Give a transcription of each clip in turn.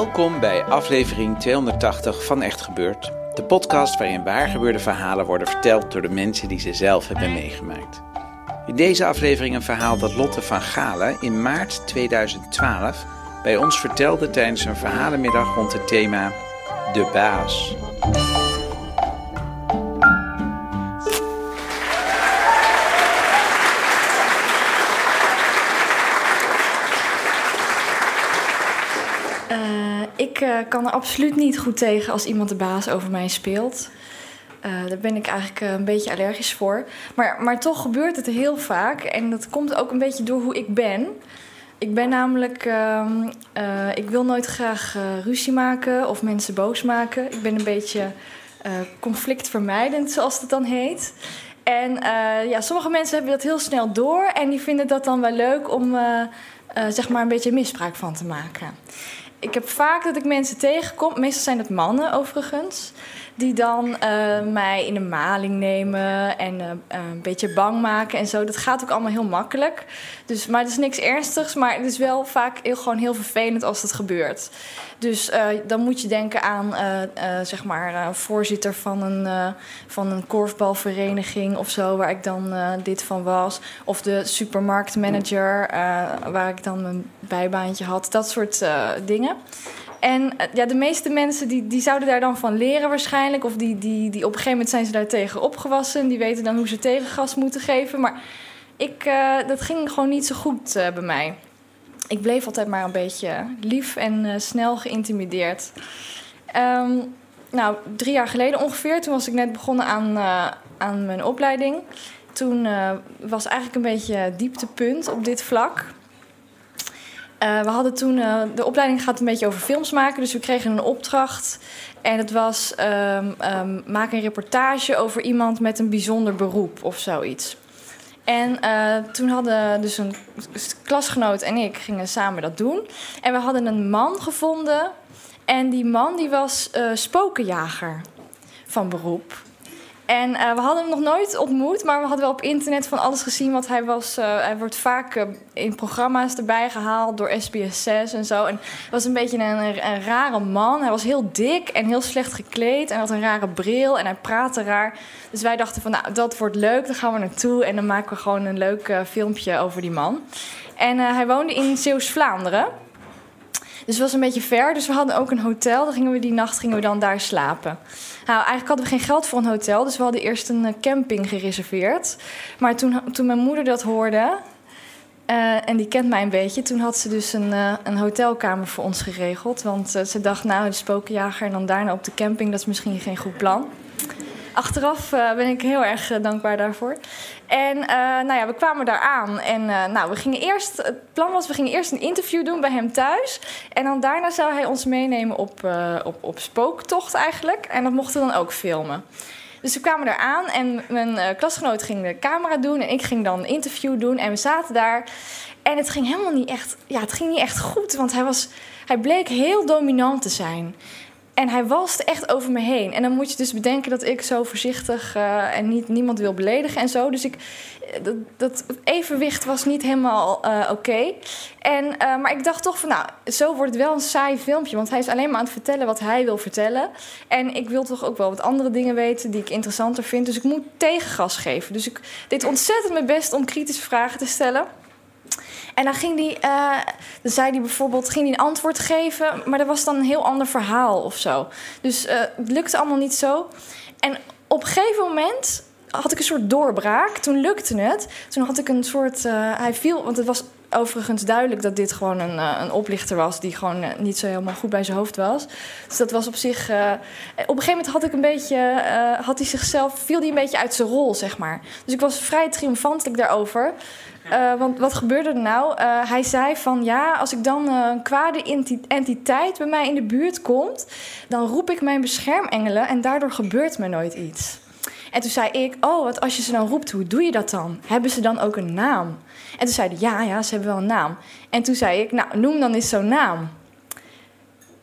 Welkom bij aflevering 280 van Echt Gebeurd. De podcast waarin waargebeurde verhalen worden verteld door de mensen die ze zelf hebben meegemaakt. In deze aflevering een verhaal dat Lotte van Galen in maart 2012 bij ons vertelde tijdens een verhalenmiddag rond het thema De Baas. Ik uh, kan er absoluut niet goed tegen als iemand de baas over mij speelt. Uh, daar ben ik eigenlijk uh, een beetje allergisch voor. Maar, maar toch gebeurt het heel vaak. En dat komt ook een beetje door hoe ik ben. Ik ben namelijk. Uh, ik wil nooit graag ruzie maken of mensen boos maken. Ik ben een beetje conflictvermijdend, zoals het dan heet. En ja, sommige mensen hebben dat heel snel door. En die vinden dat dan wel leuk om zeg maar een beetje misbruik van te maken ik heb vaak dat ik mensen tegenkom, meestal zijn het mannen overigens, die dan uh, mij in de maling nemen en uh, een beetje bang maken en zo. Dat gaat ook allemaal heel makkelijk. Dus, maar het is niks ernstigs, maar het is wel vaak heel, gewoon heel vervelend als dat gebeurt. Dus dan moet je denken aan, zeg maar, voorzitter van een, van een korfbalvereniging of zo, waar ik dan dit van was. Of de supermarktmanager, waar ik dan mijn bijbaantje had. Dat soort dingen. En eh, ja, de meeste mensen die, die zouden daar dan van leren waarschijnlijk. Of die, die, die op een gegeven moment zijn ze daar tegen opgewassen. Die weten dan hoe ze tegengas moeten geven. Maar ik, uh, dat ging gewoon niet zo goed uh, bij mij. Ik bleef altijd maar een beetje lief en snel geïntimideerd. Um, nou, drie jaar geleden ongeveer, toen was ik net begonnen aan, aan mijn opleiding. Toen was eigenlijk een beetje dieptepunt op dit vlak. Uh, we hadden toen, uh, de opleiding gaat een beetje over films maken. Dus we kregen een opdracht. En het was, um, maak een reportage over iemand met een bijzonder beroep of zoiets. En uh, toen hadden dus een klasgenoot en ik gingen samen dat doen. En we hadden een man gevonden. En die man die was spokenjager van beroep. En uh, we hadden hem nog nooit ontmoet, maar we hadden wel op internet van alles gezien wat hij was. Uh, hij wordt vaak uh, in programma's erbij gehaald door SBS6 en zo. En hij was een beetje een, rare man. Hij was heel dik en heel slecht gekleed en had een rare bril en hij praatte raar. Dus wij dachten van, nou, dat wordt leuk, daar gaan we naartoe en dan maken we gewoon een leuk filmpje over die man. En hij woonde in Zeeuws-Vlaanderen. Dus het was een beetje ver, dus we hadden ook een hotel. Dan gingen we die nacht gingen we dan daar slapen. Nou, eigenlijk hadden we geen geld voor een hotel, dus we hadden eerst een eh, camping gereserveerd. Maar toen, toen mijn moeder dat hoorde, uh, en die kent mij een beetje. Toen had ze dus een, uh, een hotelkamer voor ons geregeld. Want ze dacht, nou, de spokenjager en dan daarna op de camping, dat is misschien geen goed plan. Achteraf ben ik heel erg dankbaar daarvoor. En nou ja, we kwamen daar aan. En nou, we gingen eerst, het plan was, we gingen eerst een interview doen bij hem thuis. En dan daarna zou hij ons meenemen op, op, op spooktocht eigenlijk. En dat mochten we dan ook filmen. Dus we kwamen daar aan en mijn klasgenoot ging de camera doen en ik ging dan een interview doen. En we zaten daar en het ging helemaal niet echt, ja, het ging niet echt goed, want hij, was, hij bleek heel dominant te zijn. En hij walste echt over me heen. En dan moet je dus bedenken dat ik zo voorzichtig uh, en niet, niemand wil beledigen en zo. Dus ik, dat, dat evenwicht was niet helemaal uh, oké. En Maar ik dacht toch van, nou, zo wordt het wel een saai filmpje. Want hij is alleen maar aan het vertellen wat hij wil vertellen. En ik wil toch ook wel wat andere dingen weten die ik interessanter vind. Dus ik moet tegengas geven. Dus ik deed ontzettend mijn best om kritische vragen te stellen. En dan ging die, uh, dan zei hij bijvoorbeeld, ging hij een antwoord geven, maar dat was dan een heel ander verhaal of zo. Dus uh, het lukte allemaal niet zo. En op een gegeven moment had ik een soort doorbraak. Toen lukte het. Toen had ik een soort, uh, hij viel, want het was overigens duidelijk dat dit gewoon een, een oplichter was die gewoon niet zo helemaal goed bij zijn hoofd was. Dus dat was op zich. Op een gegeven moment had ik een beetje. Had hij zichzelf. viel hij een beetje uit zijn rol, zeg maar. Dus ik was vrij triomfantelijk daarover. Uh, want wat gebeurde er nou? hij zei van ja, als ik dan een kwade entiteit bij mij in de buurt komt, dan roep ik mijn beschermengelen en daardoor gebeurt me nooit iets. En toen zei ik, oh, wat als je ze dan roept, hoe doe je dat dan? Hebben ze dan ook een naam? En toen zeiden ja, ja, ze hebben wel een naam. En toen zei ik, nou, noem dan eens zo'n naam.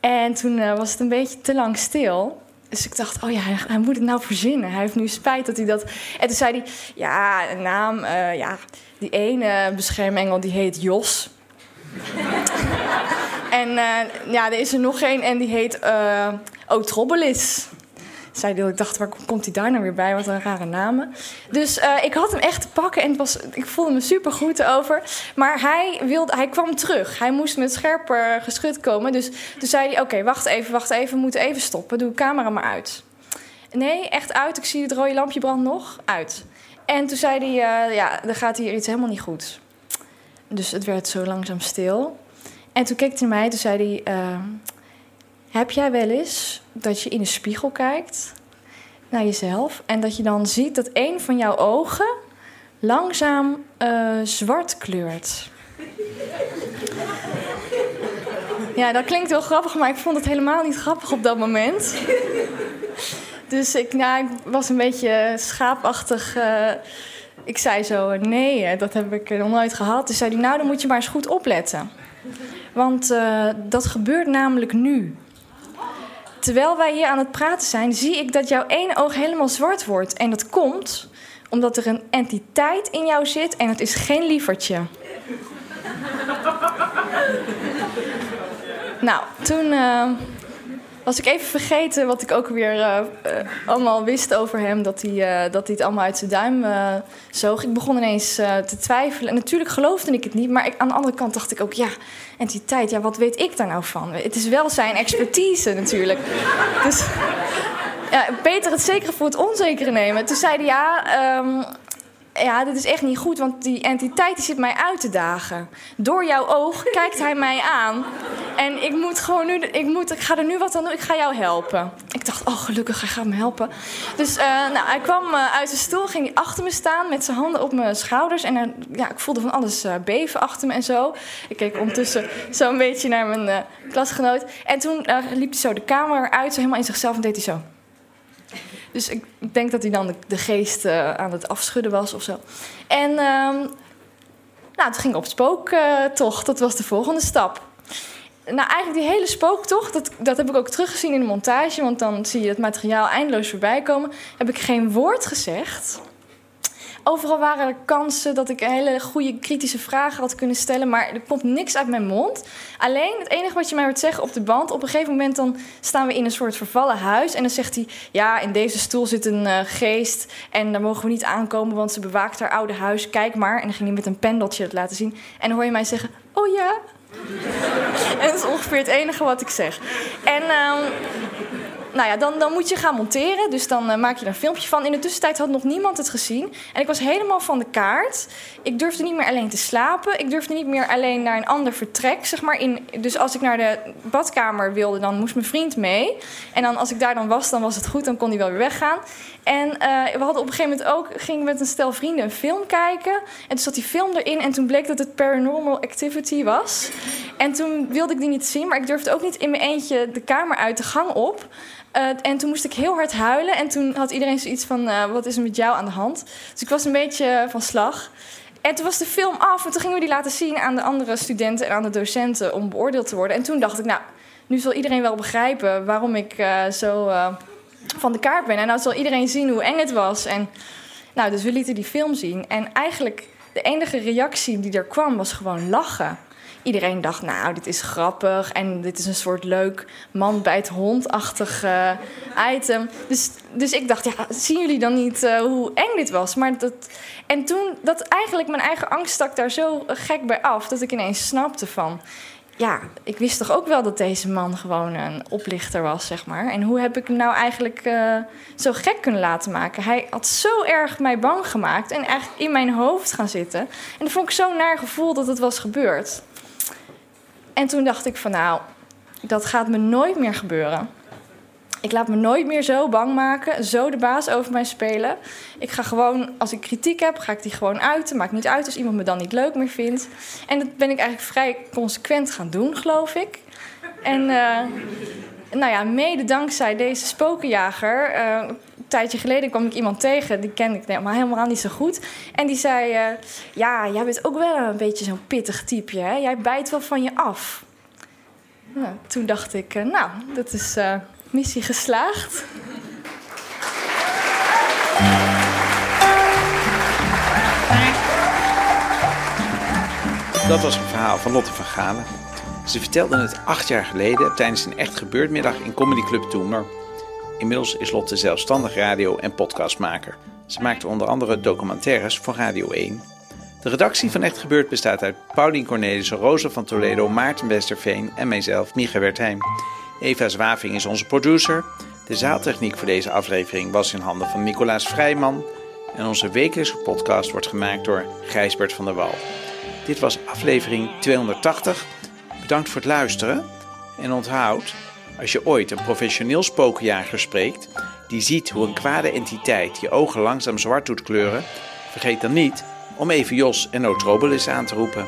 En toen was het een beetje te lang stil. Dus ik dacht, oh ja, hij, moet het nou verzinnen. Hij heeft nu spijt dat hij dat... En toen zei hij, ja, een naam, uh, ja, die ene beschermengel die heet Jos. en uh, ja, er is er nog één en die heet uh, Otrobolis zei ik dacht, waar komt hij daar nou weer bij? Wat een rare namen. Dus uh, ik had hem echt te pakken en het was, ik voelde me super goed over. Maar hij, wilde, hij kwam terug. Hij moest met scherper geschut komen. Dus toen zei hij, oké, wacht even, wacht even, we moeten even stoppen. Doe de camera maar uit. Nee, echt uit. Ik zie het rode lampje brandt nog. Uit. En toen zei hij, uh, ja, er gaat hier iets helemaal niet goed. Dus het werd zo langzaam stil. En toen keek hij naar mij, toen zei hij... heb jij wel eens dat je in de spiegel kijkt naar jezelf en dat je dan ziet dat een van jouw ogen langzaam uh, zwart kleurt? Ja, dat klinkt wel grappig, maar ik vond het helemaal niet grappig op dat moment. Dus ik, nou, ik was een beetje schaapachtig. Uh, ik zei zo, nee, dat heb ik nog nooit gehad. Dus zei hij, nou, dan moet je maar eens goed opletten. Want uh, dat gebeurt namelijk nu. Terwijl wij hier aan het praten zijn, zie ik dat jouw één oog helemaal zwart wordt. En dat komt omdat er een entiteit in jou zit en het is geen lievertje. nou, toen uh, was ik even vergeten wat ik ook weer uh, uh, allemaal wist over hem. Dat hij, dat hij het allemaal uit zijn duim zoog. Ik begon ineens te twijfelen. En natuurlijk geloofde ik het niet. Maar aan de andere kant dacht ik ook, ja, entiteit, ja, wat weet ik daar nou van? Het is wel zijn expertise natuurlijk. Dus ja, beter het zekere voor het onzekere nemen. Toen zei hij, ja, um, ja, dit is echt niet goed, want die entiteit die zit mij uit te dagen. Door jouw oog kijkt hij mij aan. En ik moet gewoon nu, ik, moet, ik ga er nu wat aan doen, ik ga jou helpen. Ik dacht, oh gelukkig, hij gaat me helpen. Dus uh, nou, hij kwam uh, uit zijn stoel, ging achter me staan met zijn handen op mijn schouders. En ja, ik voelde van alles beven achter me en zo. Ik keek ondertussen zo een beetje naar mijn klasgenoot. En toen liep hij zo de kamer uit, zo helemaal in zichzelf en deed hij zo. Dus ik denk dat hij dan de, geest uh, aan het afschudden was of zo. En um, nou, het ging op spooktocht. Uh, dat was de volgende stap. Nou, eigenlijk die hele spooktocht, dat, dat heb ik ook teruggezien in de montage. Want dan zie je het materiaal eindeloos voorbij komen. Heb ik geen woord gezegd. Overal waren er kansen dat ik hele goede kritische vragen had kunnen stellen, maar er komt niks uit mijn mond. Alleen het enige wat je mij hoort zeggen op de band, op een gegeven moment dan staan we in een soort vervallen huis en dan zegt hij: Ja, in deze stoel zit een uh, geest en daar mogen we niet aankomen, want ze bewaakt haar oude huis. Kijk maar. En dan ging hij met een pendeltje het laten zien. En dan hoor je mij zeggen: Oh ja. en dat is ongeveer het enige wat ik zeg. En. Uh, nou ja, dan, dan moet je gaan monteren. Dus dan uh, maak je er een filmpje van. In de tussentijd had nog niemand het gezien. En ik was helemaal van de kaart. Ik durfde niet meer alleen te slapen. Ik durfde niet meer alleen naar een ander vertrek. Zeg maar in, dus als ik naar de badkamer wilde, dan moest mijn vriend mee. En dan als ik daar dan was, dan was het goed. Dan kon hij wel weer weggaan. En uh, we hadden op een gegeven moment ook, gingen met een stel vrienden een film kijken. En toen zat die film erin en toen bleek dat het Paranormal Activity was. En toen wilde ik die niet zien, maar ik durfde ook niet in mijn eentje de kamer uit de gang op. Uh, en toen moest ik heel hard huilen. En toen had iedereen zoiets van: uh, wat is er met jou aan de hand? Dus ik was een beetje van slag. En toen was de film af en toen gingen we die laten zien aan de andere studenten en aan de docenten om beoordeeld te worden. En toen dacht ik: Nou, nu zal iedereen wel begrijpen waarom ik eh, zo eh, van de kaart ben. En nou zal iedereen zien hoe eng het was. En nou, dus we lieten die film zien. En eigenlijk de enige reactie die er kwam was gewoon lachen. Iedereen dacht, nou, dit is grappig en dit is een soort leuk man bij het hondachtig item. Dus, dus ik dacht, ja, zien jullie dan niet uh, hoe eng dit was? Maar dat, en toen, dat eigenlijk mijn eigen angst stak daar zo gek bij af, dat ik ineens snapte van, ja, ik wist toch ook wel dat deze man gewoon een oplichter was, zeg maar. En hoe heb ik hem nou eigenlijk uh, zo gek kunnen laten maken? Hij had zo erg mij bang gemaakt en eigenlijk in mijn hoofd gaan zitten. En dat vond ik zo'n naar gevoel dat het was gebeurd. En toen dacht ik van nou, dat gaat me nooit meer gebeuren. Ik laat me nooit meer zo bang maken, zo de baas over mij spelen. Ik ga gewoon, als ik kritiek heb, ga ik die gewoon uiten. Maakt niet uit als iemand me dan niet leuk meer vindt. En dat ben ik eigenlijk vrij consequent gaan doen, geloof ik. En uh, nou ja, mede dankzij deze spokenjager. Een tijdje geleden kwam ik iemand tegen, die kende ik maar helemaal niet zo goed. En die zei: uh, Ja, jij bent ook wel een beetje zo'n pittig type, hè? Jij bijt wel van je af. Nou, toen dacht ik: Nou, dat is missie geslaagd. Dat was een verhaal van Lotte van Galen. Ze vertelde het acht jaar geleden tijdens een echt gebeurtmiddag in Comedy Club Toemer. Inmiddels is Lotte zelfstandig radio- en podcastmaker. Ze maakte onder andere documentaires voor Radio 1. De redactie van Echt Gebeurd bestaat uit Paulien Cornelissen, Rosa van Toledo, Maarten Westerveen en mijzelf, Micha Wertheim. Eva Zwaving is onze producer. De zaaltechniek voor deze aflevering was in handen van Nicolaas Vrijman. En onze wekelijkse podcast wordt gemaakt door Gijsbert van der Wal. Dit was aflevering 280. Bedankt voor het luisteren. En onthoud, als je ooit een professioneel spookjager spreekt, die ziet hoe een kwade entiteit je ogen langzaam zwart doet kleuren, vergeet dan niet om even Jos en Ootrobelis aan te roepen.